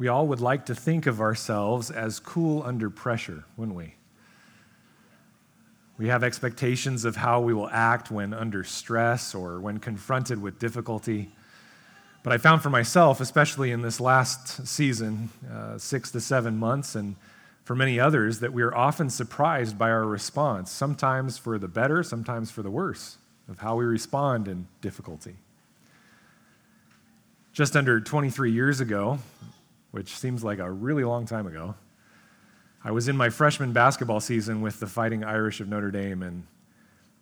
we all would like to think of ourselves as cool under pressure, wouldn't we? We have expectations of how we will act when under stress or when confronted with difficulty. But I found for myself, especially in this last season, uh, six to seven months, and for many others, that we are often surprised by our response, sometimes for the better, sometimes for the worse, of how we respond in difficulty. Just under 23 years ago, which seems like a really long time ago, I was in my freshman basketball season with the Fighting Irish of Notre Dame, and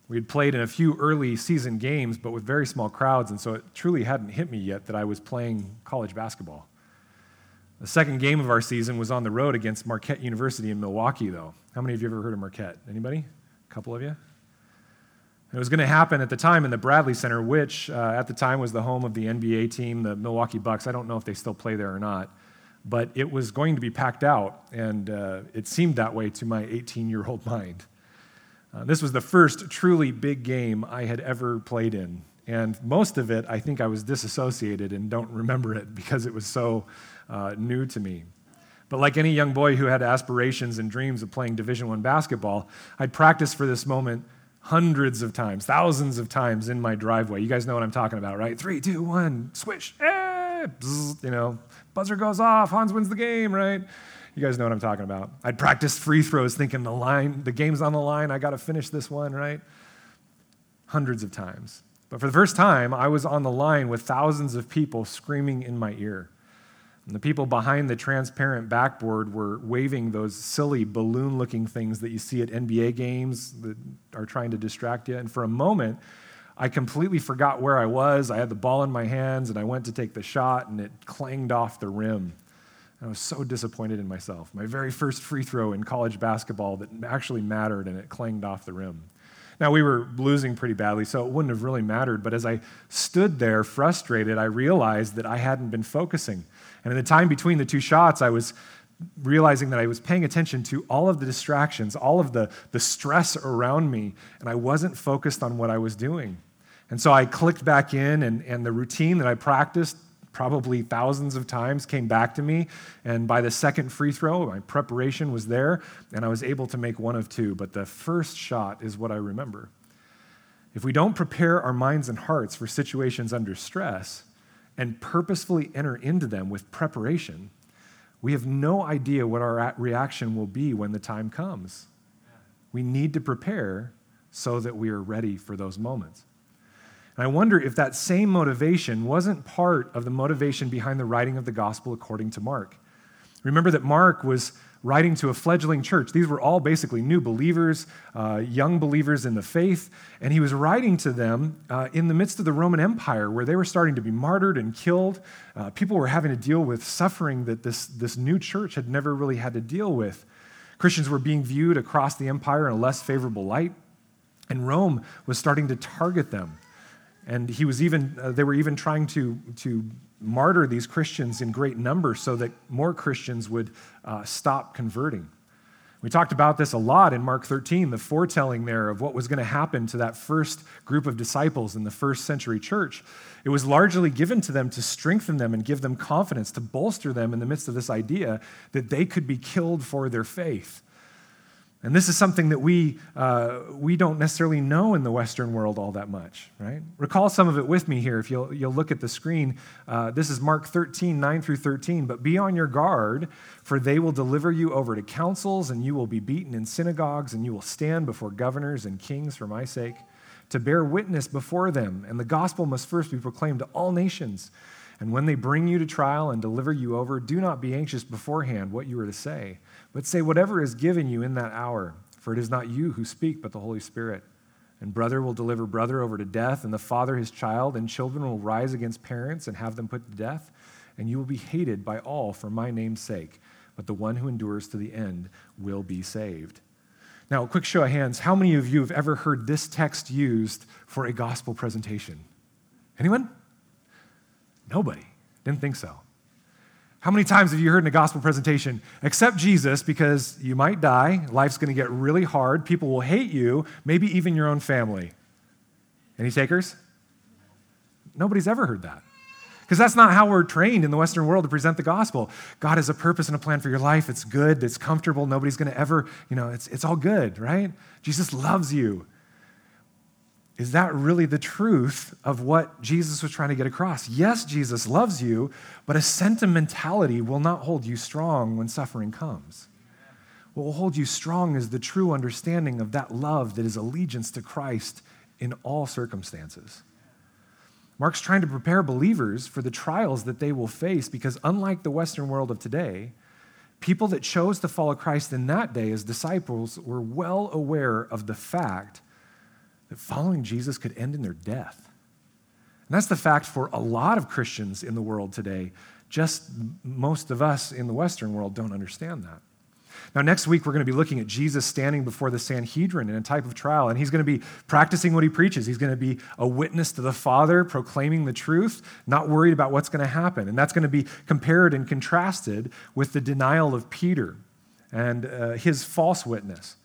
we had played in a few early season games, but with very small crowds, and so it truly hadn't hit me yet that I was playing college basketball. The second game of our season was on the road against Marquette University in Milwaukee, though. How many of you ever heard of Marquette? Anybody? A couple of you? It was going to happen at the time in the Bradley Center, which uh, at the time was the home of the NBA team, the Milwaukee Bucks. I don't know if they still play there or not but it was going to be packed out, and uh, it seemed that way to my 18 year old mind. Uh, this was the first truly big game I had ever played in, and most of it, I think I was disassociated and don't remember it because it was so uh, new to me. But like any young boy who had aspirations and dreams of playing Division One basketball, I'd practiced for this moment hundreds of times, thousands of times in my driveway. You guys know what I'm talking about, right? Three, two, one, swish, eh, bzz, you know, buzzer goes off, Hans wins the game, right? You guys know what I'm talking about. I'd practice free throws thinking the line, the game's on the line, I got to finish this one, right? Hundreds of times. But for the first time, I was on the line with thousands of people screaming in my ear. And the people behind the transparent backboard were waving those silly balloon looking things that you see at NBA games that are trying to distract you. And for a moment, I completely forgot where I was. I had the ball in my hands and I went to take the shot and it clanged off the rim. And I was so disappointed in myself. My very first free throw in college basketball that actually mattered and it clanged off the rim. Now, we were losing pretty badly, so it wouldn't have really mattered. But as I stood there frustrated, I realized that I hadn't been focusing. And in the time between the two shots, I was realizing that I was paying attention to all of the distractions, all of the, the stress around me, and I wasn't focused on what I was doing. And so I clicked back in, and, and the routine that I practiced probably thousands of times came back to me. And by the second free throw, my preparation was there, and I was able to make one of two. But the first shot is what I remember. If we don't prepare our minds and hearts for situations under stress and purposefully enter into them with preparation, we have no idea what our reaction will be when the time comes. We need to prepare so that we are ready for those moments. And I wonder if that same motivation wasn't part of the motivation behind the writing of the gospel according to Mark. Remember that Mark was writing to a fledgling church. These were all basically new believers, uh, young believers in the faith, and he was writing to them uh, in the midst of the Roman Empire where they were starting to be martyred and killed. Uh, people were having to deal with suffering that this, this new church had never really had to deal with. Christians were being viewed across the empire in a less favorable light, and Rome was starting to target them. And he was even, uh, they were even trying to, to martyr these Christians in great numbers so that more Christians would uh, stop converting. We talked about this a lot in Mark 13, the foretelling there of what was going to happen to that first group of disciples in the first century church. It was largely given to them to strengthen them and give them confidence, to bolster them in the midst of this idea that they could be killed for their faith. And this is something that we, uh, we don't necessarily know in the Western world all that much, right? Recall some of it with me here if you'll, you'll look at the screen. Uh, this is Mark 13, 9 through 13. But be on your guard, for they will deliver you over to councils, and you will be beaten in synagogues, and you will stand before governors and kings for my sake to bear witness before them. And the gospel must first be proclaimed to all nations. And when they bring you to trial and deliver you over, do not be anxious beforehand what you are to say but say whatever is given you in that hour, for it is not you who speak, but the Holy Spirit. And brother will deliver brother over to death, and the father his child, and children will rise against parents and have them put to death. And you will be hated by all for my name's sake, but the one who endures to the end will be saved. Now, a quick show of hands. How many of you have ever heard this text used for a gospel presentation? Anyone? Nobody. Didn't think so. How many times have you heard in a gospel presentation, accept Jesus because you might die, life's going to get really hard, people will hate you, maybe even your own family? Any takers? Nobody's ever heard that. Because that's not how we're trained in the Western world to present the gospel. God has a purpose and a plan for your life. It's good, it's comfortable, nobody's going to ever, you know, it's, it's all good, right? Jesus loves you. Is that really the truth of what Jesus was trying to get across? Yes, Jesus loves you, but a sentimentality will not hold you strong when suffering comes. What will hold you strong is the true understanding of that love that is allegiance to Christ in all circumstances. Mark's trying to prepare believers for the trials that they will face because, unlike the Western world of today, people that chose to follow Christ in that day as disciples were well aware of the fact that following Jesus could end in their death. And that's the fact for a lot of Christians in the world today. Just most of us in the Western world don't understand that. Now, next week, we're going to be looking at Jesus standing before the Sanhedrin in a type of trial, and he's going to be practicing what he preaches. He's going to be a witness to the Father, proclaiming the truth, not worried about what's going to happen. And that's going to be compared and contrasted with the denial of Peter and uh, his false witness.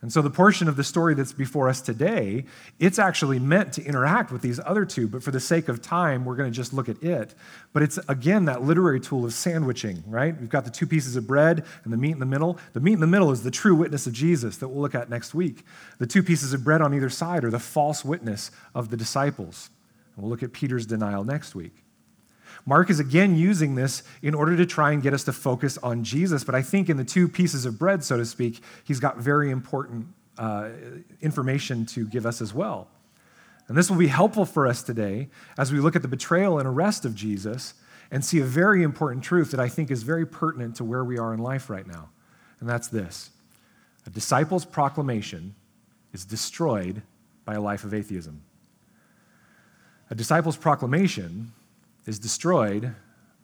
And so the portion of the story that's before us today, it's actually meant to interact with these other two, but for the sake of time, we're going to just look at it. But it's again that literary tool of sandwiching, right? We've got the two pieces of bread and the meat in the middle. The meat in the middle is the true witness of Jesus that we'll look at next week. The two pieces of bread on either side are the false witness of the disciples. And we'll look at Peter's denial next week. Mark is again using this in order to try and get us to focus on Jesus. But I think in the two pieces of bread, so to speak, he's got very important uh, information to give us as well. And this will be helpful for us today as we look at the betrayal and arrest of Jesus and see a very important truth that I think is very pertinent to where we are in life right now. And that's this a disciple's proclamation is destroyed by a life of atheism. A disciple's proclamation is destroyed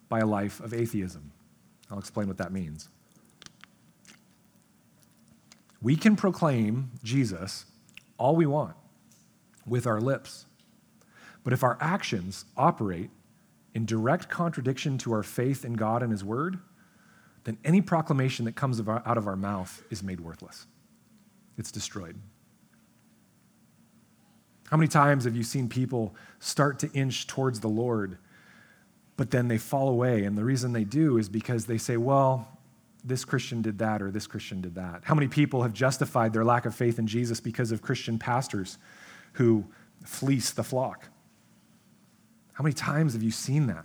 by a life of atheism. I'll explain what that means. We can proclaim Jesus all we want with our lips, but if our actions operate in direct contradiction to our faith in God and His Word, then any proclamation that comes out of our mouth is made worthless. It's destroyed. How many times have you seen people start to inch towards the Lord but then they fall away. And the reason they do is because they say, well, this Christian did that or this Christian did that. How many people have justified their lack of faith in Jesus because of Christian pastors who fleece the flock? How many times have you seen that?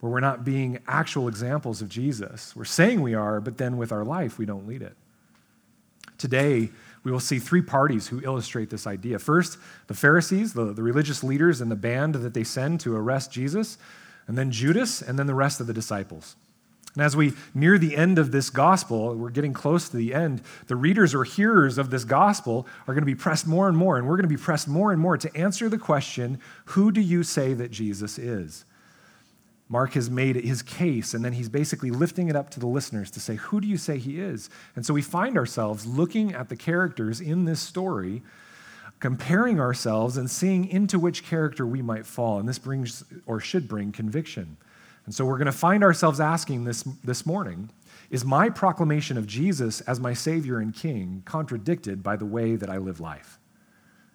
Where we're not being actual examples of Jesus. We're saying we are, but then with our life, we don't lead it. Today, we will see three parties who illustrate this idea. First, the Pharisees, the, the religious leaders and the band that they send to arrest Jesus, and then Judas, and then the rest of the disciples. And as we near the end of this gospel, we're getting close to the end, the readers or hearers of this gospel are going to be pressed more and more, and we're going to be pressed more and more to answer the question who do you say that Jesus is? Mark has made his case, and then he's basically lifting it up to the listeners to say, Who do you say he is? And so we find ourselves looking at the characters in this story, comparing ourselves and seeing into which character we might fall. And this brings, or should bring, conviction. And so we're going to find ourselves asking this this morning Is my proclamation of Jesus as my Savior and King contradicted by the way that I live life?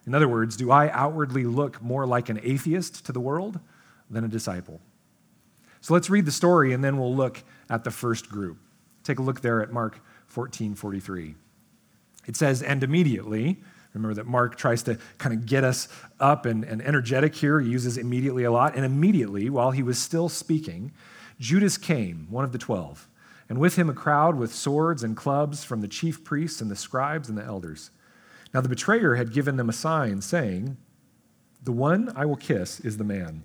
In other words, do I outwardly look more like an atheist to the world than a disciple? So let's read the story and then we'll look at the first group. Take a look there at Mark 14 43. It says, And immediately, remember that Mark tries to kind of get us up and, and energetic here. He uses immediately a lot. And immediately, while he was still speaking, Judas came, one of the twelve, and with him a crowd with swords and clubs from the chief priests and the scribes and the elders. Now the betrayer had given them a sign, saying, The one I will kiss is the man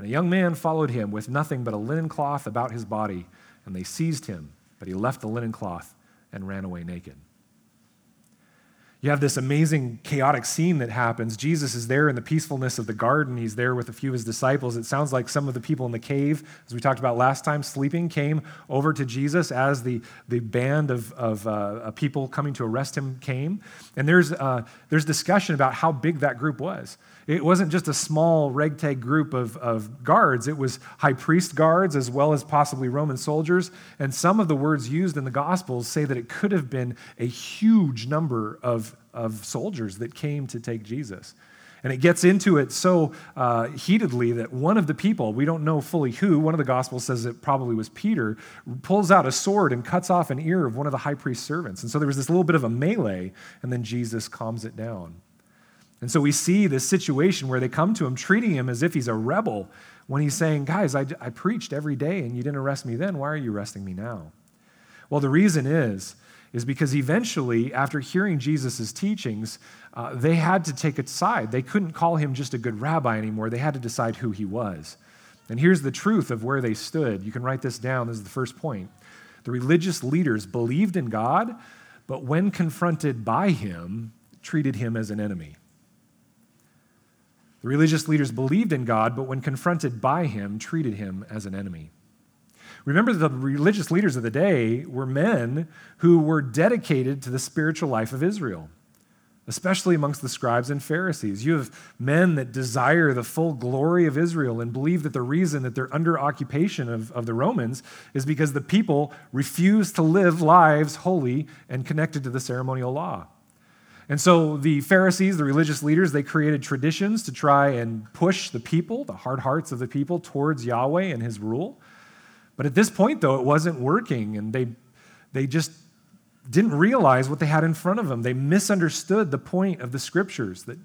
And a young man followed him with nothing but a linen cloth about his body, and they seized him, but he left the linen cloth and ran away naked. You have this amazing chaotic scene that happens. Jesus is there in the peacefulness of the garden. He's there with a few of his disciples. It sounds like some of the people in the cave, as we talked about last time, sleeping, came over to Jesus as the, the band of, of uh, people coming to arrest him came. And there's, uh, there's discussion about how big that group was. It wasn't just a small ragtag group of, of guards, it was high priest guards as well as possibly Roman soldiers. And some of the words used in the Gospels say that it could have been a huge number of, of soldiers that came to take Jesus. And it gets into it so uh, heatedly that one of the people, we don't know fully who, one of the Gospels says it probably was Peter, pulls out a sword and cuts off an ear of one of the high priest's servants. And so there was this little bit of a melee, and then Jesus calms it down. And so we see this situation where they come to him treating him as if he's a rebel when he's saying, Guys, I, I preached every day and you didn't arrest me then. Why are you arresting me now? Well, the reason is, is because eventually, after hearing Jesus' teachings, uh, they had to take a side. They couldn't call him just a good rabbi anymore. They had to decide who he was. And here's the truth of where they stood. You can write this down. This is the first point. The religious leaders believed in God, but when confronted by him, treated him as an enemy. The religious leaders believed in God, but when confronted by him, treated him as an enemy. Remember, that the religious leaders of the day were men who were dedicated to the spiritual life of Israel, especially amongst the scribes and Pharisees. You have men that desire the full glory of Israel and believe that the reason that they're under occupation of, of the Romans is because the people refuse to live lives holy and connected to the ceremonial law. And so the Pharisees, the religious leaders, they created traditions to try and push the people, the hard hearts of the people, towards Yahweh and his rule. But at this point, though, it wasn't working, and they, they just didn't realize what they had in front of them. They misunderstood the point of the scriptures that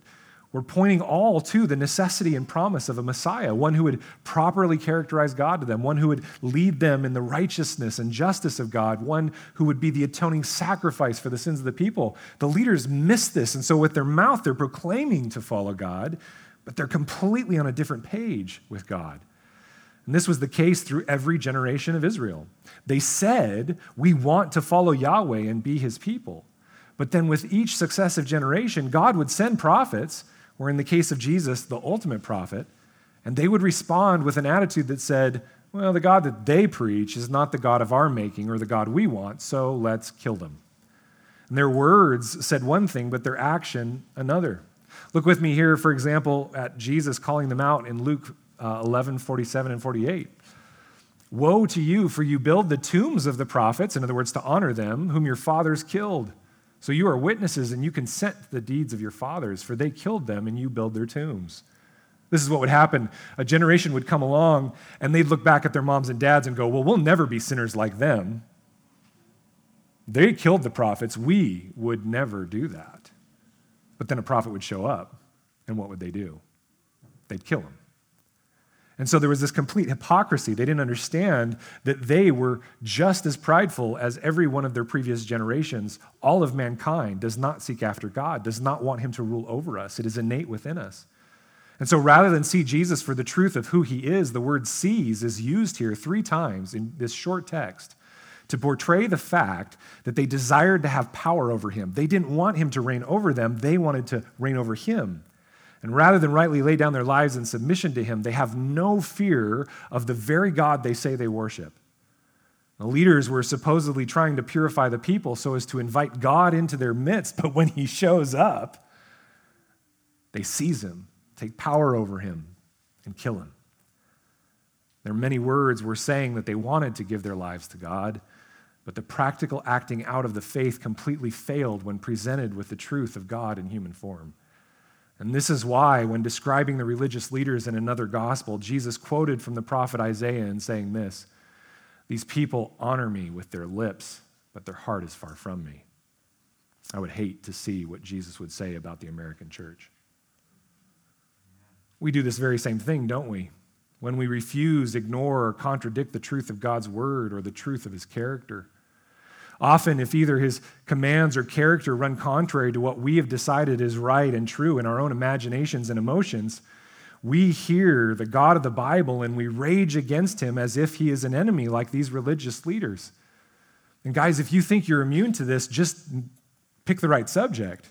we're pointing all to the necessity and promise of a Messiah, one who would properly characterize God to them, one who would lead them in the righteousness and justice of God, one who would be the atoning sacrifice for the sins of the people. The leaders miss this, and so with their mouth, they're proclaiming to follow God, but they're completely on a different page with God. And this was the case through every generation of Israel. They said, We want to follow Yahweh and be his people. But then with each successive generation, God would send prophets or in the case of Jesus, the ultimate prophet, and they would respond with an attitude that said, Well, the God that they preach is not the God of our making or the God we want, so let's kill them. And their words said one thing, but their action another. Look with me here, for example, at Jesus calling them out in Luke uh, 11 47 and 48. Woe to you, for you build the tombs of the prophets, in other words, to honor them, whom your fathers killed. So you are witnesses and you consent to the deeds of your fathers, for they killed them and you build their tombs. This is what would happen. A generation would come along and they'd look back at their moms and dads and go, Well, we'll never be sinners like them. They killed the prophets. We would never do that. But then a prophet would show up, and what would they do? They'd kill him. And so there was this complete hypocrisy. They didn't understand that they were just as prideful as every one of their previous generations. All of mankind does not seek after God, does not want him to rule over us. It is innate within us. And so rather than see Jesus for the truth of who he is, the word sees is used here three times in this short text to portray the fact that they desired to have power over him. They didn't want him to reign over them, they wanted to reign over him. And rather than rightly lay down their lives in submission to Him, they have no fear of the very God they say they worship. The leaders were supposedly trying to purify the people so as to invite God into their midst, but when He shows up, they seize Him, take power over Him, and kill Him. Their many words were saying that they wanted to give their lives to God, but the practical acting out of the faith completely failed when presented with the truth of God in human form. And this is why, when describing the religious leaders in another gospel, Jesus quoted from the prophet Isaiah and saying this These people honor me with their lips, but their heart is far from me. I would hate to see what Jesus would say about the American church. We do this very same thing, don't we? When we refuse, ignore, or contradict the truth of God's word or the truth of his character. Often, if either his commands or character run contrary to what we have decided is right and true in our own imaginations and emotions, we hear the God of the Bible and we rage against him as if he is an enemy, like these religious leaders. And, guys, if you think you're immune to this, just pick the right subject.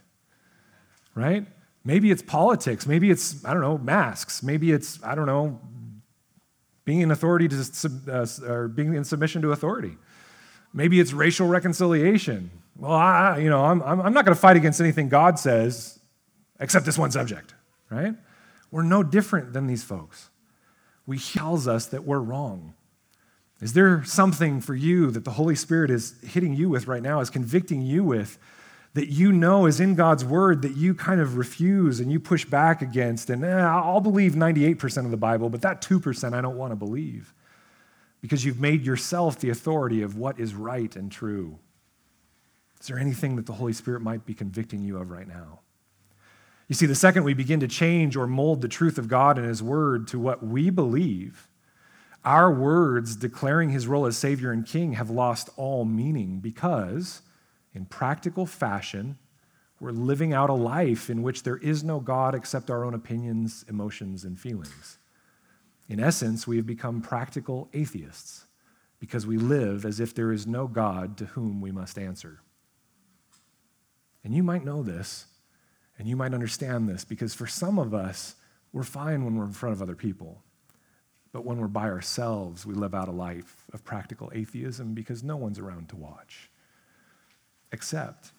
right? Maybe it's politics. Maybe it's, I don't know, masks. Maybe it's, I don't know, being in authority to, uh, or being in submission to authority. Maybe it's racial reconciliation. Well, I, you know, I'm, I'm not going to fight against anything God says except this one subject, right? We're no different than these folks. We tells us that we're wrong. Is there something for you that the Holy Spirit is hitting you with right now, is convicting you with, that you know is in God's word that you kind of refuse and you push back against? And eh, I'll believe 98% of the Bible, but that 2% I don't want to believe because you've made yourself the authority of what is right and true. Is there anything that the Holy Spirit might be convicting you of right now? You see, the second we begin to change or mold the truth of God and His Word to what we believe, our words declaring His role as Savior and King have lost all meaning because, in practical fashion, we're living out a life in which there is no God except our own opinions, emotions, and feelings. In essence, we have become practical atheists because we live as if there is no God to whom we must answer. And you might know this and you might understand this because for some of us, we're fine when we're in front of other people. But when we're by ourselves, we live out a life of practical atheism because no one's around to watch, except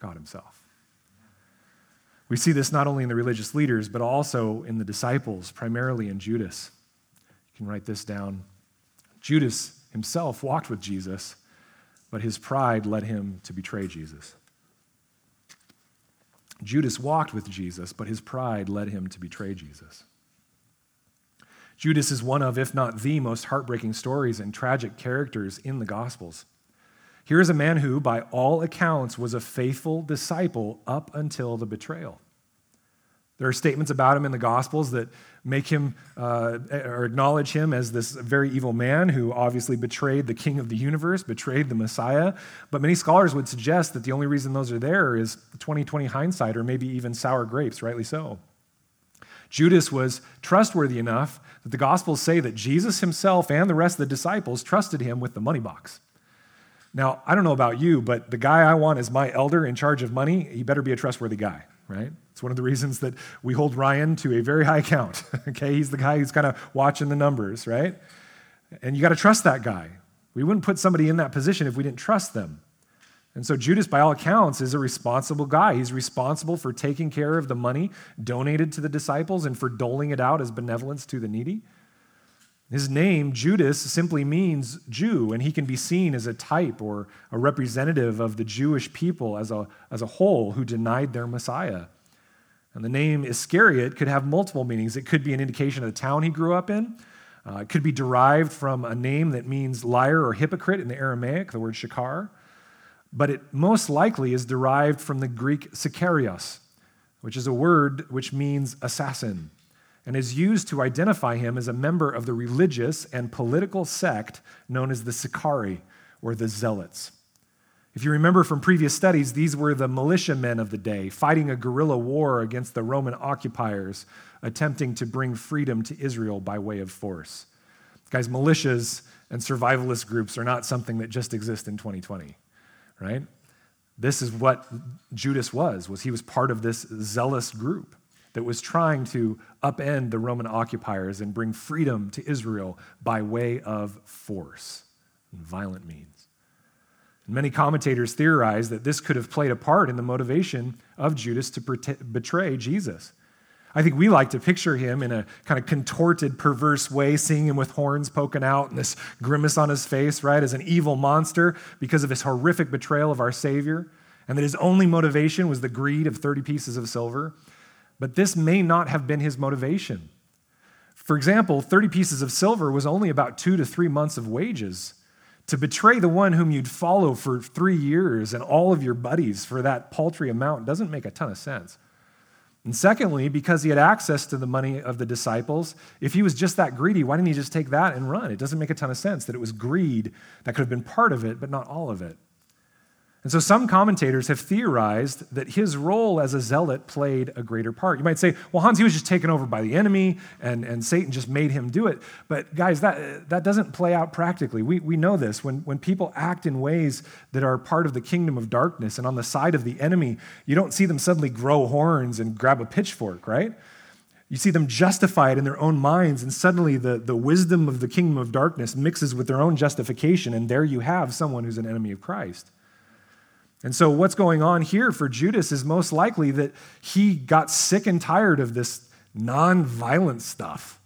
God Himself. We see this not only in the religious leaders, but also in the disciples, primarily in Judas. Can write this down. Judas himself walked with Jesus, but his pride led him to betray Jesus. Judas walked with Jesus, but his pride led him to betray Jesus. Judas is one of, if not the most heartbreaking stories and tragic characters in the Gospels. Here is a man who, by all accounts, was a faithful disciple up until the betrayal. There are statements about him in the Gospels that make him uh, or acknowledge him as this very evil man who obviously betrayed the king of the universe, betrayed the Messiah. But many scholars would suggest that the only reason those are there is 2020 hindsight or maybe even sour grapes, rightly so. Judas was trustworthy enough that the Gospels say that Jesus himself and the rest of the disciples trusted him with the money box. Now, I don't know about you, but the guy I want as my elder in charge of money, he better be a trustworthy guy, right? It's one of the reasons that we hold Ryan to a very high account. okay, he's the guy who's kind of watching the numbers, right? And you got to trust that guy. We wouldn't put somebody in that position if we didn't trust them. And so Judas, by all accounts, is a responsible guy. He's responsible for taking care of the money donated to the disciples and for doling it out as benevolence to the needy. His name, Judas, simply means Jew, and he can be seen as a type or a representative of the Jewish people as a, as a whole who denied their Messiah. And the name Iscariot could have multiple meanings. It could be an indication of the town he grew up in. Uh, it could be derived from a name that means liar or hypocrite in the Aramaic, the word shakar. But it most likely is derived from the Greek Sicarios, which is a word which means assassin, and is used to identify him as a member of the religious and political sect known as the Sicarii, or the Zealots. If you remember from previous studies, these were the militiamen of the day, fighting a guerrilla war against the Roman occupiers, attempting to bring freedom to Israel by way of force. Guys, militias and survivalist groups are not something that just exist in 2020, right? This is what Judas was, was he was part of this zealous group that was trying to upend the Roman occupiers and bring freedom to Israel by way of force and violent means. Many commentators theorize that this could have played a part in the motivation of Judas to betray Jesus. I think we like to picture him in a kind of contorted, perverse way, seeing him with horns poking out and this grimace on his face, right, as an evil monster because of his horrific betrayal of our Savior, and that his only motivation was the greed of 30 pieces of silver. But this may not have been his motivation. For example, 30 pieces of silver was only about two to three months of wages to betray the one whom you'd follow for three years and all of your buddies for that paltry amount doesn't make a ton of sense. And secondly, because he had access to the money of the disciples, if he was just that greedy, why didn't he just take that and run? It doesn't make a ton of sense that it was greed that could have been part of it, but not all of it. And so some commentators have theorized that his role as a zealot played a greater part. You might say, well, Hans, he was just taken over by the enemy and, and Satan just made him do it. But guys, that, that doesn't play out practically. We, we know this. When, when people act in ways that are part of the kingdom of darkness and on the side of the enemy, you don't see them suddenly grow horns and grab a pitchfork, right? You see them justify it in their own minds, and suddenly the, the wisdom of the kingdom of darkness mixes with their own justification, and there you have someone who's an enemy of Christ. And so, what's going on here for Judas is most likely that he got sick and tired of this non-violent stuff.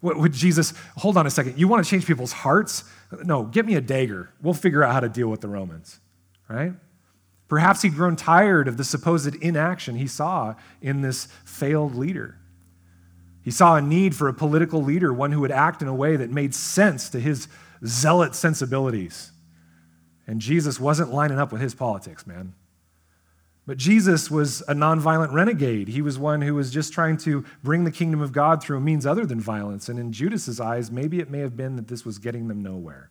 What would Jesus, hold on a second, you want to change people's hearts? No, get me a dagger. We'll figure out how to deal with the Romans, right? Perhaps he'd grown tired of the supposed inaction he saw in this failed leader. He saw a need for a political leader, one who would act in a way that made sense to his zealot sensibilities. And Jesus wasn't lining up with his politics, man. But Jesus was a nonviolent renegade. He was one who was just trying to bring the kingdom of God through means other than violence. And in Judas's eyes, maybe it may have been that this was getting them nowhere.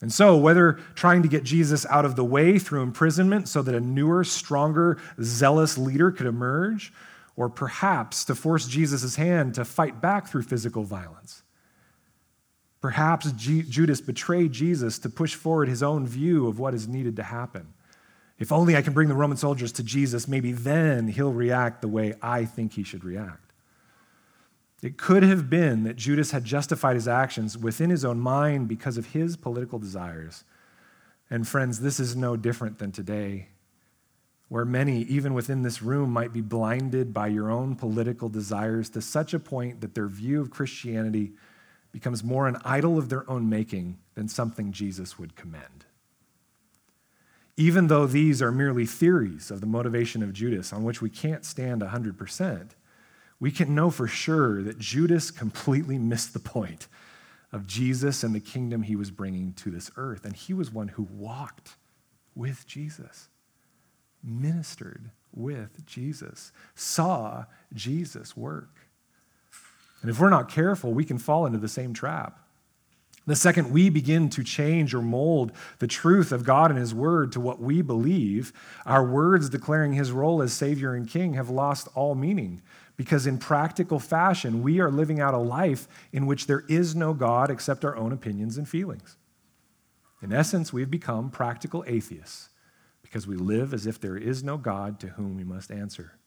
And so, whether trying to get Jesus out of the way through imprisonment so that a newer, stronger, zealous leader could emerge, or perhaps to force Jesus' hand to fight back through physical violence, Perhaps Judas betrayed Jesus to push forward his own view of what is needed to happen. If only I can bring the Roman soldiers to Jesus, maybe then he'll react the way I think he should react. It could have been that Judas had justified his actions within his own mind because of his political desires. And friends, this is no different than today, where many, even within this room, might be blinded by your own political desires to such a point that their view of Christianity becomes more an idol of their own making than something Jesus would commend. Even though these are merely theories of the motivation of Judas on which we can't stand 100%, we can know for sure that Judas completely missed the point of Jesus and the kingdom he was bringing to this earth. And he was one who walked with Jesus, ministered with Jesus, saw Jesus work. And if we're not careful, we can fall into the same trap. The second we begin to change or mold the truth of God and His Word to what we believe, our words declaring His role as Savior and King have lost all meaning. Because in practical fashion, we are living out a life in which there is no God except our own opinions and feelings. In essence, we've become practical atheists because we live as if there is no God to whom we must answer.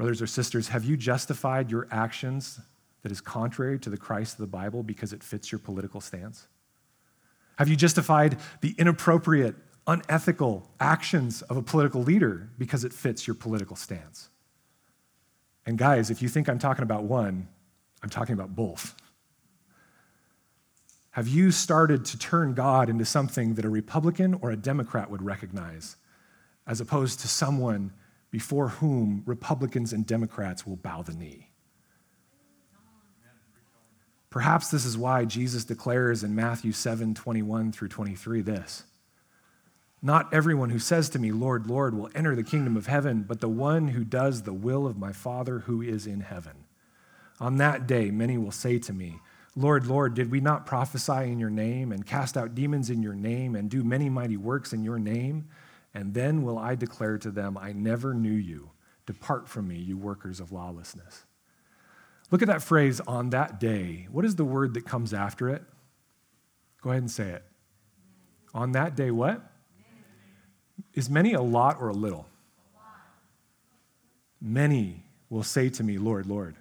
Brothers or sisters, have you justified your actions that is contrary to the Christ of the Bible because it fits your political stance? Have you justified the inappropriate, unethical actions of a political leader because it fits your political stance? And guys, if you think I'm talking about one, I'm talking about both. Have you started to turn God into something that a Republican or a Democrat would recognize, as opposed to someone before whom Republicans and Democrats will bow the knee. Perhaps this is why Jesus declares in Matthew 7 21 through 23 this Not everyone who says to me, Lord, Lord, will enter the kingdom of heaven, but the one who does the will of my Father who is in heaven. On that day, many will say to me, Lord, Lord, did we not prophesy in your name and cast out demons in your name and do many mighty works in your name? And then will I declare to them, I never knew you. Depart from me, you workers of lawlessness. Look at that phrase, on that day. What is the word that comes after it? Go ahead and say it. On that day, what? Is many a lot or a little? Many will say to me, Lord, Lord.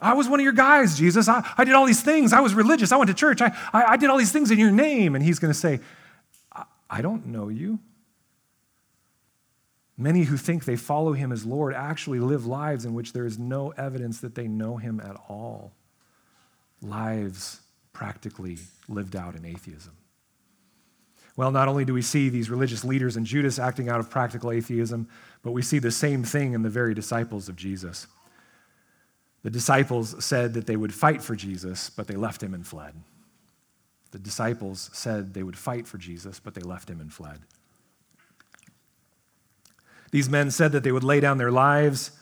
I was one of your guys, Jesus. I, I did all these things. I was religious. I went to church. I, I, I did all these things in your name. And he's going to say, I, I don't know you. Many who think they follow him as Lord actually live lives in which there is no evidence that they know him at all. Lives practically lived out in atheism. Well, not only do we see these religious leaders in Judas acting out of practical atheism, but we see the same thing in the very disciples of Jesus. The disciples said that they would fight for Jesus, but they left him and fled. The disciples said they would fight for Jesus, but they left him and fled. These men said that they would lay down their lives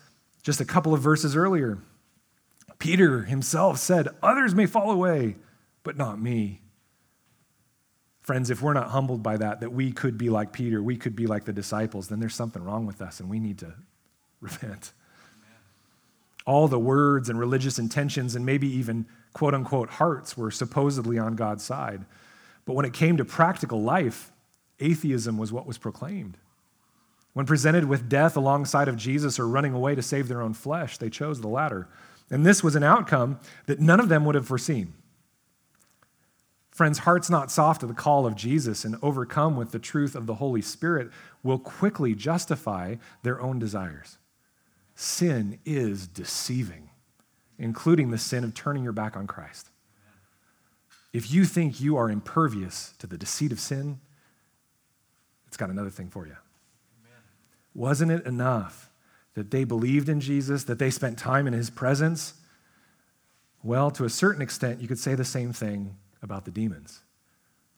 just a couple of verses earlier. Peter himself said, Others may fall away, but not me. Friends, if we're not humbled by that, that we could be like Peter, we could be like the disciples, then there's something wrong with us and we need to repent. All the words and religious intentions and maybe even quote unquote hearts were supposedly on God's side. But when it came to practical life, atheism was what was proclaimed. When presented with death alongside of Jesus or running away to save their own flesh, they chose the latter. And this was an outcome that none of them would have foreseen. Friends, hearts not soft to the call of Jesus and overcome with the truth of the Holy Spirit will quickly justify their own desires. Sin is deceiving, including the sin of turning your back on Christ. If you think you are impervious to the deceit of sin, it's got another thing for you. Wasn't it enough that they believed in Jesus, that they spent time in his presence? Well, to a certain extent, you could say the same thing about the demons.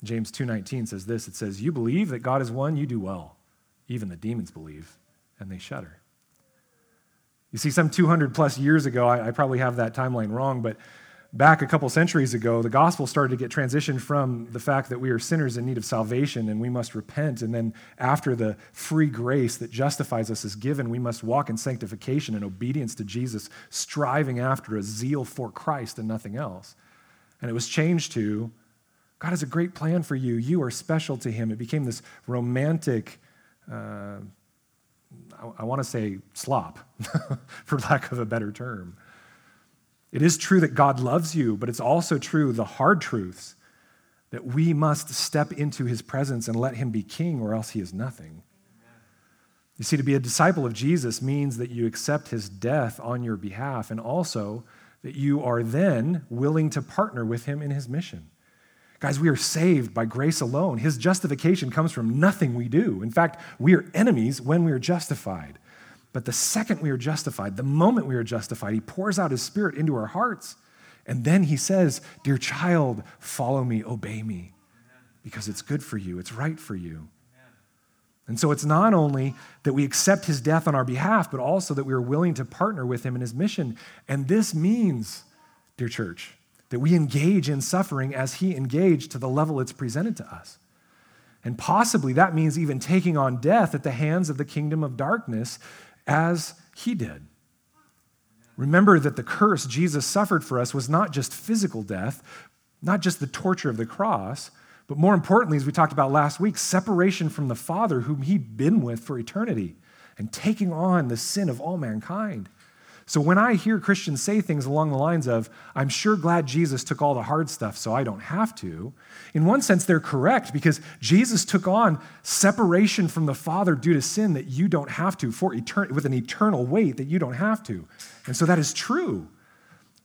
James 2:19 says this, it says, "You believe that God is one, you do well. Even the demons believe, and they shudder." You see, some 200 plus years ago, I, I probably have that timeline wrong, but back a couple centuries ago, the gospel started to get transitioned from the fact that we are sinners in need of salvation and we must repent. And then, after the free grace that justifies us is given, we must walk in sanctification and obedience to Jesus, striving after a zeal for Christ and nothing else. And it was changed to God has a great plan for you. You are special to Him. It became this romantic. Uh, I, I want to say slop, for lack of a better term. It is true that God loves you, but it's also true, the hard truths, that we must step into his presence and let him be king, or else he is nothing. You see, to be a disciple of Jesus means that you accept his death on your behalf and also that you are then willing to partner with him in his mission. Guys, we are saved by grace alone. His justification comes from nothing we do. In fact, we are enemies when we are justified. But the second we are justified, the moment we are justified, He pours out His Spirit into our hearts. And then He says, Dear child, follow me, obey me, because it's good for you, it's right for you. And so it's not only that we accept His death on our behalf, but also that we are willing to partner with Him in His mission. And this means, dear church, that we engage in suffering as He engaged to the level it's presented to us. And possibly that means even taking on death at the hands of the kingdom of darkness as he did. Remember that the curse Jesus suffered for us was not just physical death, not just the torture of the cross, but more importantly, as we talked about last week, separation from the Father whom he'd been with for eternity and taking on the sin of all mankind. So when I hear Christians say things along the lines of, I'm sure glad Jesus took all the hard stuff so I don't have to, in one sense, they're correct because Jesus took on separation from the Father due to sin that you don't have to, for etern- with an eternal weight that you don't have to. And so that is true.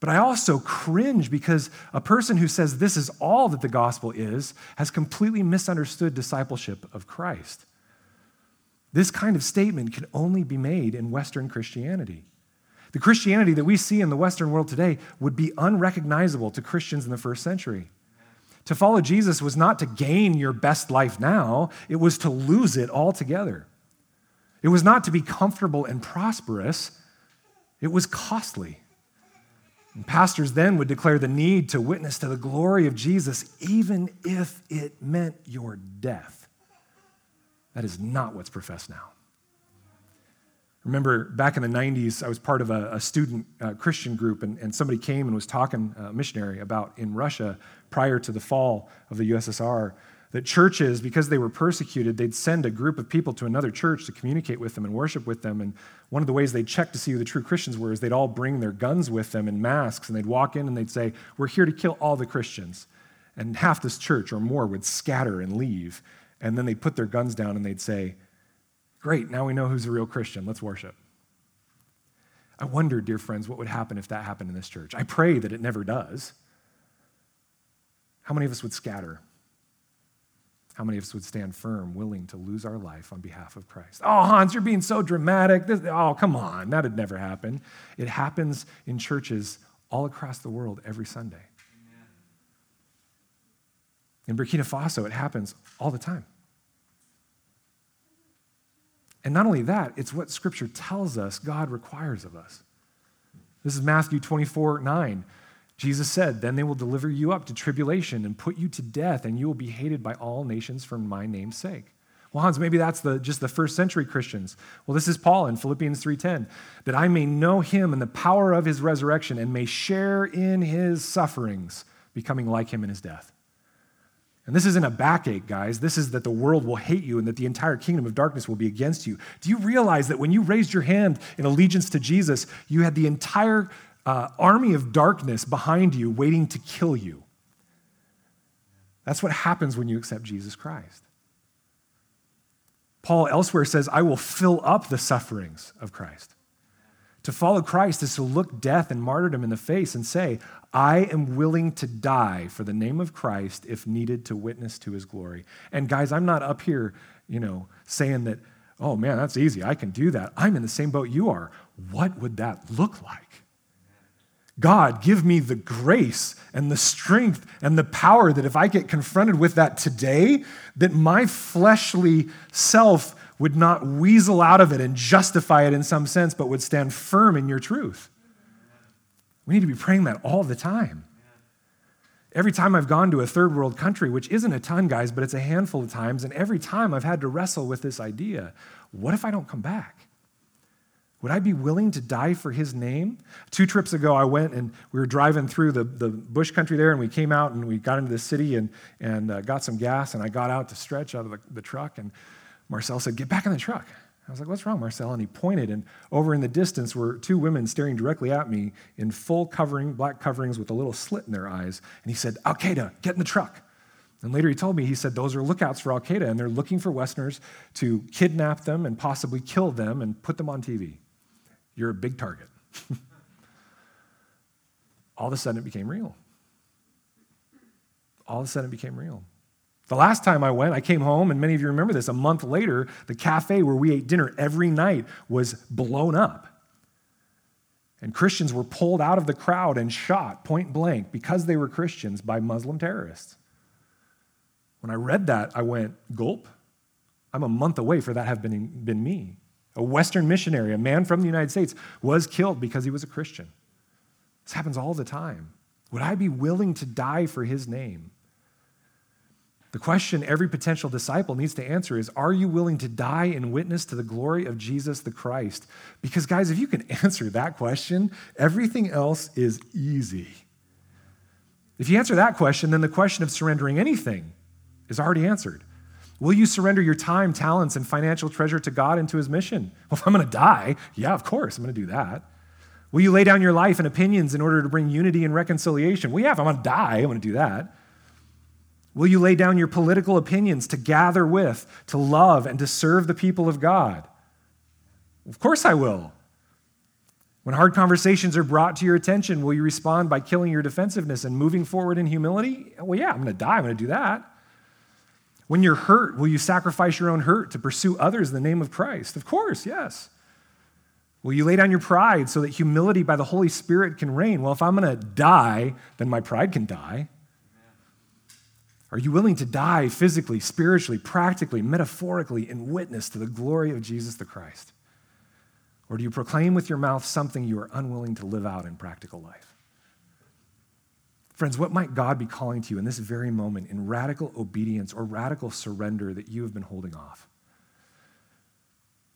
But I also cringe because a person who says this is all that the gospel is has completely misunderstood discipleship of Christ. This kind of statement can only be made in Western Christianity. The Christianity that we see in the Western world today would be unrecognizable to Christians in the first century. To follow Jesus was not to gain your best life now, it was to lose it altogether. It was not to be comfortable and prosperous, it was costly. And pastors then would declare the need to witness to the glory of Jesus, even if it meant your death. That is not what's professed now. Remember back in the 90s, I was part of a, a student uh, Christian group, and, and somebody came and was talking, uh, missionary, about in Russia prior to the fall of the USSR, that churches, because they were persecuted, they'd send a group of people to another church to communicate with them and worship with them. And one of the ways they'd check to see who the true Christians were is they'd all bring their guns with them and masks, and they'd walk in and they'd say, We're here to kill all the Christians. And half this church or more would scatter and leave. And then they'd put their guns down and they'd say, Great, now we know who's a real Christian. Let's worship. I wonder, dear friends, what would happen if that happened in this church. I pray that it never does. How many of us would scatter? How many of us would stand firm, willing to lose our life on behalf of Christ? Oh, Hans, you're being so dramatic. This, oh, come on. That'd never happen. It happens in churches all across the world every Sunday. Amen. In Burkina Faso, it happens all the time. And not only that, it's what Scripture tells us God requires of us. This is Matthew 24 9. Jesus said, Then they will deliver you up to tribulation and put you to death, and you will be hated by all nations for my name's sake. Well, Hans, maybe that's the, just the first century Christians. Well, this is Paul in Philippians 3:10, that I may know him and the power of his resurrection and may share in his sufferings, becoming like him in his death. And this isn't a backache, guys. This is that the world will hate you and that the entire kingdom of darkness will be against you. Do you realize that when you raised your hand in allegiance to Jesus, you had the entire uh, army of darkness behind you waiting to kill you? That's what happens when you accept Jesus Christ. Paul elsewhere says, I will fill up the sufferings of Christ. To follow Christ is to look death and martyrdom in the face and say, I am willing to die for the name of Christ if needed to witness to his glory. And guys, I'm not up here, you know, saying that, oh man, that's easy. I can do that. I'm in the same boat you are. What would that look like? God, give me the grace and the strength and the power that if I get confronted with that today, that my fleshly self would not weasel out of it and justify it in some sense, but would stand firm in your truth. We need to be praying that all the time. Every time I've gone to a third world country, which isn't a ton, guys, but it's a handful of times, and every time I've had to wrestle with this idea what if I don't come back? Would I be willing to die for his name? Two trips ago, I went and we were driving through the, the bush country there, and we came out and we got into the city and, and uh, got some gas. And I got out to stretch out of the, the truck, and Marcel said, Get back in the truck. I was like, What's wrong, Marcel? And he pointed, and over in the distance were two women staring directly at me in full covering, black coverings with a little slit in their eyes. And he said, Al Qaeda, get in the truck. And later he told me, he said, those are lookouts for Al Qaeda, and they're looking for Westerners to kidnap them and possibly kill them and put them on TV you're a big target. All of a sudden, it became real. All of a sudden, it became real. The last time I went, I came home, and many of you remember this. A month later, the cafe where we ate dinner every night was blown up. And Christians were pulled out of the crowd and shot point blank because they were Christians by Muslim terrorists. When I read that, I went, gulp. I'm a month away for that have been, been me. A Western missionary, a man from the United States, was killed because he was a Christian. This happens all the time. Would I be willing to die for his name? The question every potential disciple needs to answer is Are you willing to die in witness to the glory of Jesus the Christ? Because, guys, if you can answer that question, everything else is easy. If you answer that question, then the question of surrendering anything is already answered. Will you surrender your time, talents, and financial treasure to God and to his mission? Well, if I'm going to die, yeah, of course, I'm going to do that. Will you lay down your life and opinions in order to bring unity and reconciliation? Well, yeah, if I'm going to die, I'm going to do that. Will you lay down your political opinions to gather with, to love, and to serve the people of God? Of course, I will. When hard conversations are brought to your attention, will you respond by killing your defensiveness and moving forward in humility? Well, yeah, I'm going to die. I'm going to do that. When you're hurt, will you sacrifice your own hurt to pursue others in the name of Christ? Of course, yes. Will you lay down your pride so that humility by the Holy Spirit can reign? Well, if I'm going to die, then my pride can die. Are you willing to die physically, spiritually, practically, metaphorically in witness to the glory of Jesus the Christ? Or do you proclaim with your mouth something you are unwilling to live out in practical life? Friends, what might God be calling to you in this very moment in radical obedience or radical surrender that you have been holding off?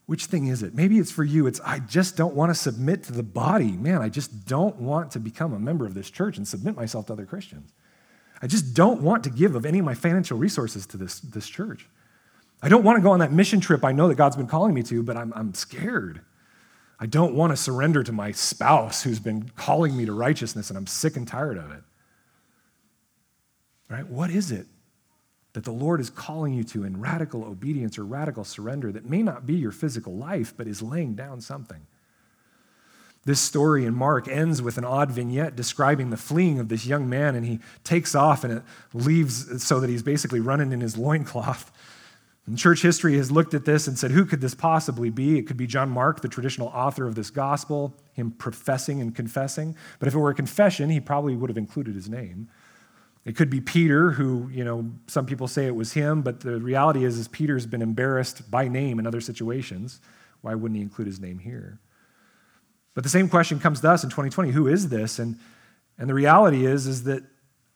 Which thing is it? Maybe it's for you. It's, I just don't want to submit to the body. Man, I just don't want to become a member of this church and submit myself to other Christians. I just don't want to give of any of my financial resources to this, this church. I don't want to go on that mission trip I know that God's been calling me to, but I'm, I'm scared. I don't want to surrender to my spouse who's been calling me to righteousness, and I'm sick and tired of it. Right? What is it that the Lord is calling you to in radical obedience or radical surrender that may not be your physical life, but is laying down something? This story in Mark ends with an odd vignette describing the fleeing of this young man, and he takes off and it leaves so that he's basically running in his loincloth. And church history has looked at this and said, who could this possibly be? It could be John Mark, the traditional author of this gospel, him professing and confessing. But if it were a confession, he probably would have included his name. It could be Peter, who, you know, some people say it was him, but the reality is, is Peter's been embarrassed by name in other situations. Why wouldn't he include his name here? But the same question comes to us in 2020 who is this? And And the reality is, is that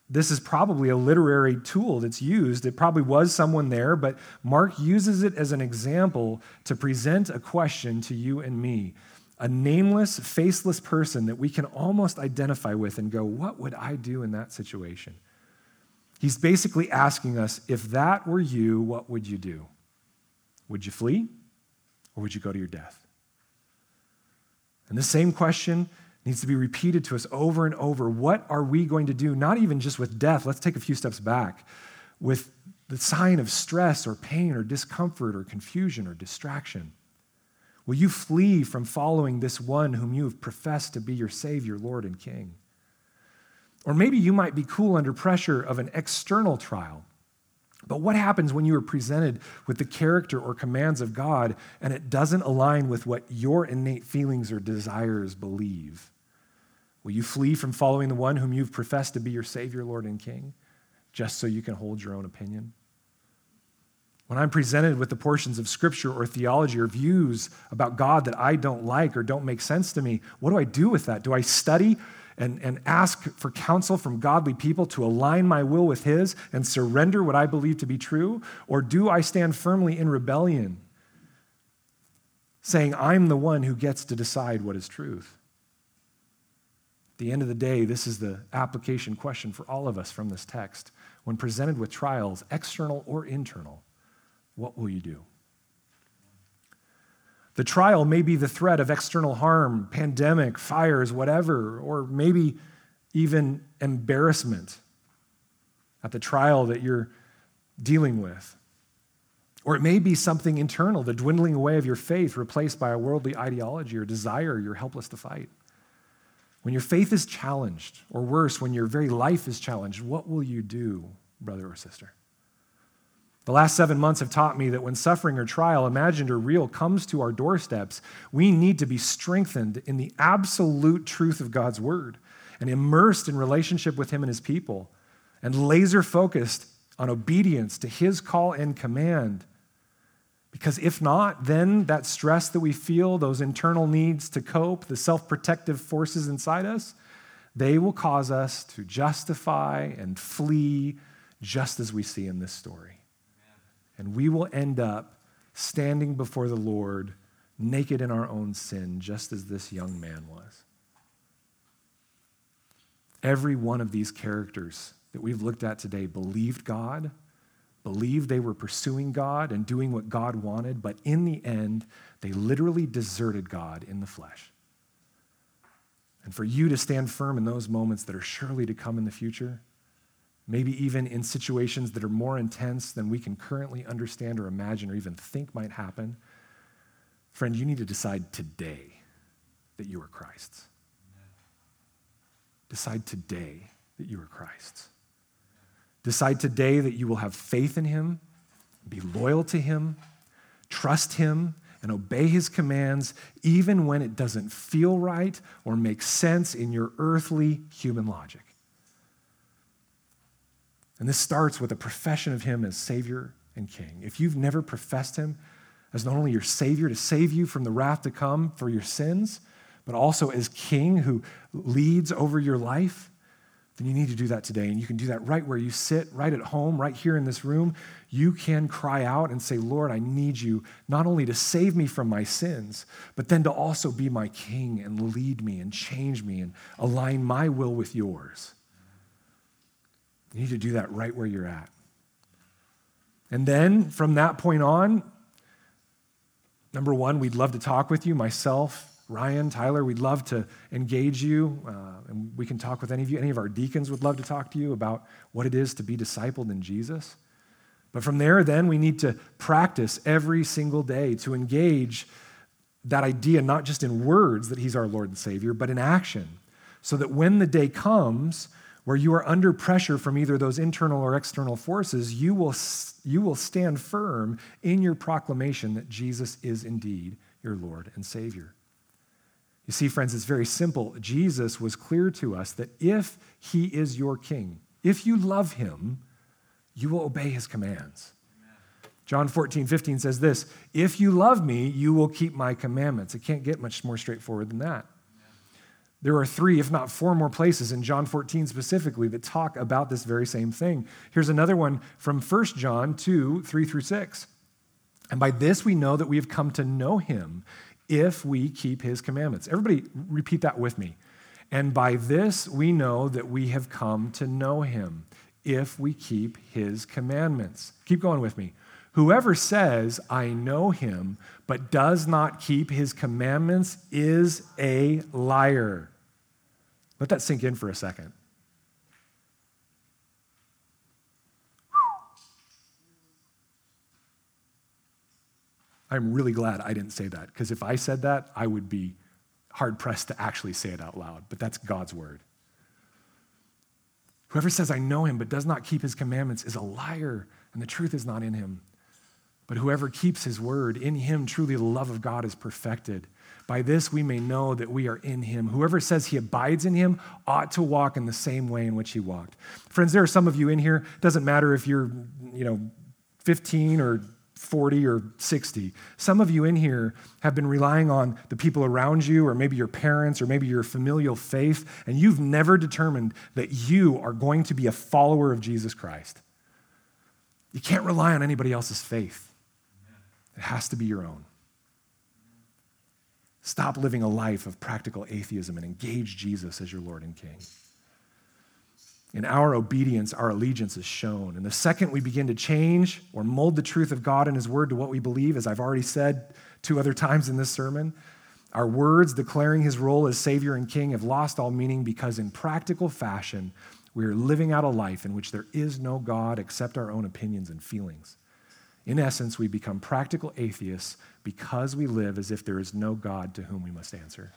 this is probably a literary tool that's used. It probably was someone there, but Mark uses it as an example to present a question to you and me. A nameless, faceless person that we can almost identify with and go, What would I do in that situation? He's basically asking us, If that were you, what would you do? Would you flee or would you go to your death? And the same question needs to be repeated to us over and over. What are we going to do? Not even just with death, let's take a few steps back. With the sign of stress or pain or discomfort or confusion or distraction. Will you flee from following this one whom you have professed to be your Savior, Lord, and King? Or maybe you might be cool under pressure of an external trial. But what happens when you are presented with the character or commands of God and it doesn't align with what your innate feelings or desires believe? Will you flee from following the one whom you've professed to be your Savior, Lord, and King, just so you can hold your own opinion? When I'm presented with the portions of scripture or theology or views about God that I don't like or don't make sense to me, what do I do with that? Do I study and, and ask for counsel from godly people to align my will with His and surrender what I believe to be true? Or do I stand firmly in rebellion, saying, I'm the one who gets to decide what is truth? At the end of the day, this is the application question for all of us from this text. When presented with trials, external or internal, what will you do? The trial may be the threat of external harm, pandemic, fires, whatever, or maybe even embarrassment at the trial that you're dealing with. Or it may be something internal, the dwindling away of your faith replaced by a worldly ideology or desire you're helpless to fight. When your faith is challenged, or worse, when your very life is challenged, what will you do, brother or sister? The last seven months have taught me that when suffering or trial, imagined or real, comes to our doorsteps, we need to be strengthened in the absolute truth of God's word and immersed in relationship with Him and His people and laser focused on obedience to His call and command because if not, then that stress that we feel, those internal needs to cope, the self protective forces inside us, they will cause us to justify and flee just as we see in this story. And we will end up standing before the Lord naked in our own sin, just as this young man was. Every one of these characters that we've looked at today believed God believed they were pursuing God and doing what God wanted, but in the end, they literally deserted God in the flesh. And for you to stand firm in those moments that are surely to come in the future, maybe even in situations that are more intense than we can currently understand or imagine or even think might happen, friend, you need to decide today that you are Christ's. Decide today that you are Christ's. Decide today that you will have faith in Him, be loyal to Him, trust Him, and obey His commands, even when it doesn't feel right or make sense in your earthly human logic. And this starts with a profession of Him as Savior and King. If you've never professed Him as not only your Savior to save you from the wrath to come for your sins, but also as King who leads over your life, then you need to do that today. And you can do that right where you sit, right at home, right here in this room. You can cry out and say, Lord, I need you not only to save me from my sins, but then to also be my king and lead me and change me and align my will with yours. You need to do that right where you're at. And then from that point on, number one, we'd love to talk with you, myself, Ryan, Tyler, we'd love to engage you, uh, and we can talk with any of you. Any of our deacons would love to talk to you about what it is to be discipled in Jesus. But from there, then, we need to practice every single day to engage that idea, not just in words that He's our Lord and Savior, but in action, so that when the day comes where you are under pressure from either those internal or external forces, you will, you will stand firm in your proclamation that Jesus is indeed your Lord and Savior. You see, friends, it's very simple. Jesus was clear to us that if he is your king, if you love him, you will obey his commands. John 14, 15 says this If you love me, you will keep my commandments. It can't get much more straightforward than that. There are three, if not four more places in John 14 specifically that talk about this very same thing. Here's another one from 1 John 2 3 through 6. And by this we know that we have come to know him if we keep his commandments. Everybody, repeat that with me. And by this we know that we have come to know him if we keep his commandments. Keep going with me. Whoever says, I know him, but does not keep his commandments is a liar let that sink in for a second. I'm really glad I didn't say that, because if I said that, I would be hard pressed to actually say it out loud, but that's God's word. Whoever says, I know him, but does not keep his commandments is a liar, and the truth is not in him. But whoever keeps his word, in him truly the love of God is perfected. By this we may know that we are in him. Whoever says he abides in him ought to walk in the same way in which he walked. Friends, there are some of you in here, it doesn't matter if you're, you know, 15 or 40 or 60. Some of you in here have been relying on the people around you, or maybe your parents, or maybe your familial faith, and you've never determined that you are going to be a follower of Jesus Christ. You can't rely on anybody else's faith, it has to be your own. Stop living a life of practical atheism and engage Jesus as your Lord and King. In our obedience, our allegiance is shown. And the second we begin to change or mold the truth of God and His Word to what we believe, as I've already said two other times in this sermon, our words declaring His role as Savior and King have lost all meaning because, in practical fashion, we are living out a life in which there is no God except our own opinions and feelings. In essence, we become practical atheists because we live as if there is no God to whom we must answer.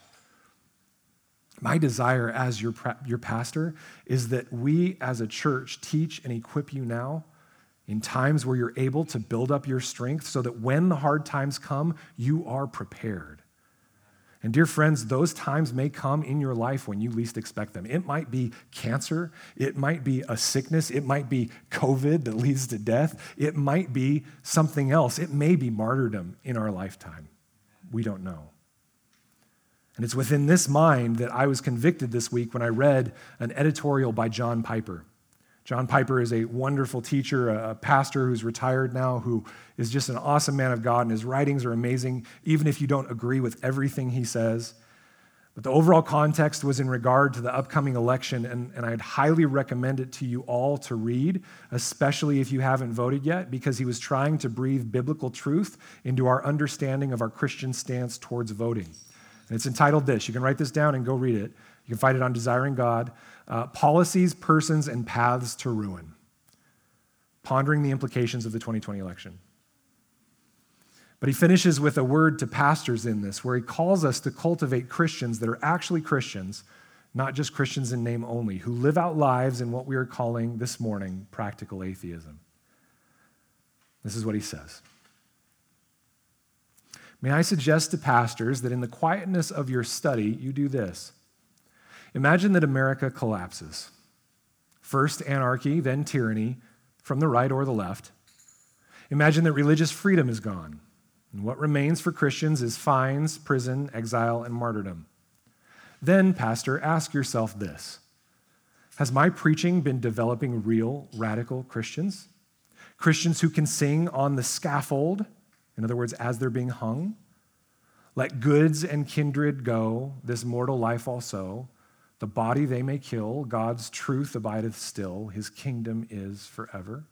My desire as your, your pastor is that we as a church teach and equip you now in times where you're able to build up your strength so that when the hard times come, you are prepared. And, dear friends, those times may come in your life when you least expect them. It might be cancer, it might be a sickness, it might be COVID that leads to death, it might be something else. It may be martyrdom in our lifetime. We don't know. And it's within this mind that I was convicted this week when I read an editorial by John Piper. John Piper is a wonderful teacher, a pastor who's retired now, who is just an awesome man of God, and his writings are amazing, even if you don't agree with everything he says. But the overall context was in regard to the upcoming election, and, and I'd highly recommend it to you all to read, especially if you haven't voted yet, because he was trying to breathe biblical truth into our understanding of our Christian stance towards voting. And it's entitled this. You can write this down and go read it. You can find it on Desiring God uh, Policies, Persons, and Paths to Ruin. Pondering the implications of the 2020 election. But he finishes with a word to pastors in this, where he calls us to cultivate Christians that are actually Christians, not just Christians in name only, who live out lives in what we are calling this morning practical atheism. This is what he says. May I suggest to pastors that in the quietness of your study, you do this Imagine that America collapses. First anarchy, then tyranny, from the right or the left. Imagine that religious freedom is gone. And what remains for Christians is fines, prison, exile, and martyrdom. Then, Pastor, ask yourself this Has my preaching been developing real radical Christians? Christians who can sing on the scaffold, in other words, as they're being hung? Let goods and kindred go, this mortal life also. The body they may kill, God's truth abideth still, his kingdom is forever.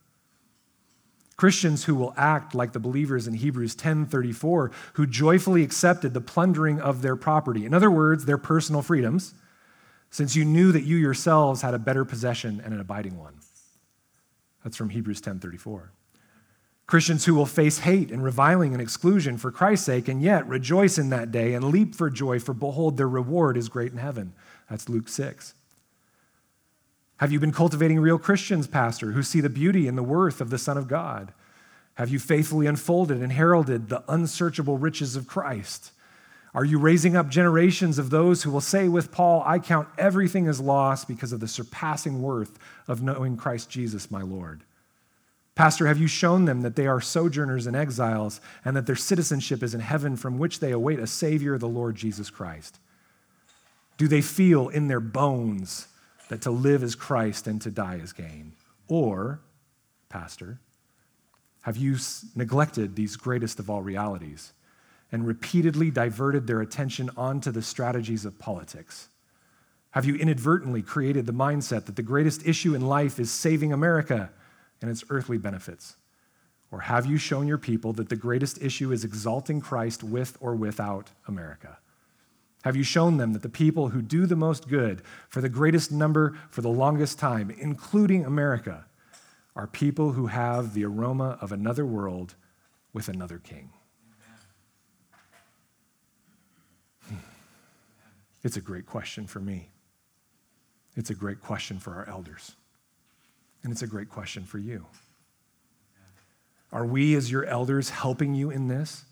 Christians who will act like the believers in Hebrews 10:34 who joyfully accepted the plundering of their property. In other words, their personal freedoms, since you knew that you yourselves had a better possession and an abiding one. That's from Hebrews 10:34. Christians who will face hate and reviling and exclusion for Christ's sake and yet rejoice in that day and leap for joy for behold their reward is great in heaven. That's Luke 6. Have you been cultivating real Christians, Pastor, who see the beauty and the worth of the Son of God? Have you faithfully unfolded and heralded the unsearchable riches of Christ? Are you raising up generations of those who will say with Paul, I count everything as loss because of the surpassing worth of knowing Christ Jesus, my Lord? Pastor, have you shown them that they are sojourners and exiles and that their citizenship is in heaven from which they await a Savior, the Lord Jesus Christ? Do they feel in their bones that to live is Christ and to die is gain? Or, Pastor, have you neglected these greatest of all realities and repeatedly diverted their attention onto the strategies of politics? Have you inadvertently created the mindset that the greatest issue in life is saving America and its earthly benefits? Or have you shown your people that the greatest issue is exalting Christ with or without America? Have you shown them that the people who do the most good for the greatest number for the longest time, including America, are people who have the aroma of another world with another king? Hmm. It's a great question for me. It's a great question for our elders. And it's a great question for you. Are we, as your elders, helping you in this?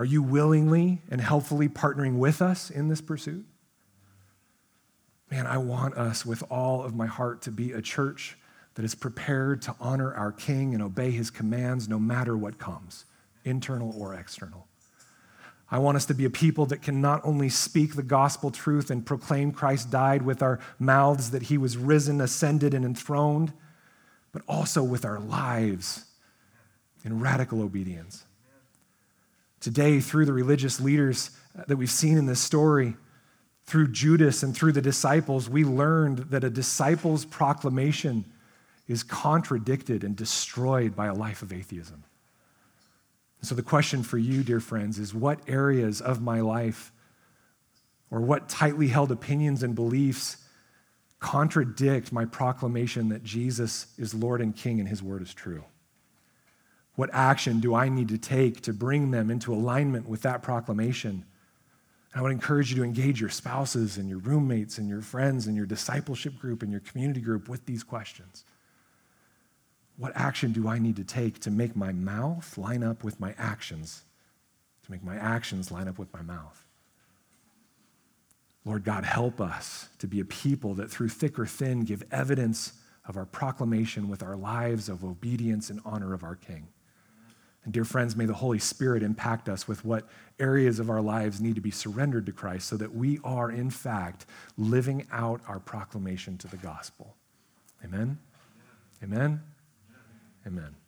Are you willingly and helpfully partnering with us in this pursuit? Man, I want us with all of my heart to be a church that is prepared to honor our King and obey his commands no matter what comes, internal or external. I want us to be a people that can not only speak the gospel truth and proclaim Christ died with our mouths, that he was risen, ascended, and enthroned, but also with our lives in radical obedience. Today, through the religious leaders uh, that we've seen in this story, through Judas and through the disciples, we learned that a disciple's proclamation is contradicted and destroyed by a life of atheism. So, the question for you, dear friends, is what areas of my life or what tightly held opinions and beliefs contradict my proclamation that Jesus is Lord and King and his word is true? What action do I need to take to bring them into alignment with that proclamation? I would encourage you to engage your spouses and your roommates and your friends and your discipleship group and your community group with these questions. What action do I need to take to make my mouth line up with my actions? To make my actions line up with my mouth? Lord God, help us to be a people that through thick or thin give evidence of our proclamation with our lives of obedience and honor of our King. And dear friends, may the Holy Spirit impact us with what areas of our lives need to be surrendered to Christ so that we are, in fact, living out our proclamation to the gospel. Amen? Amen? Amen.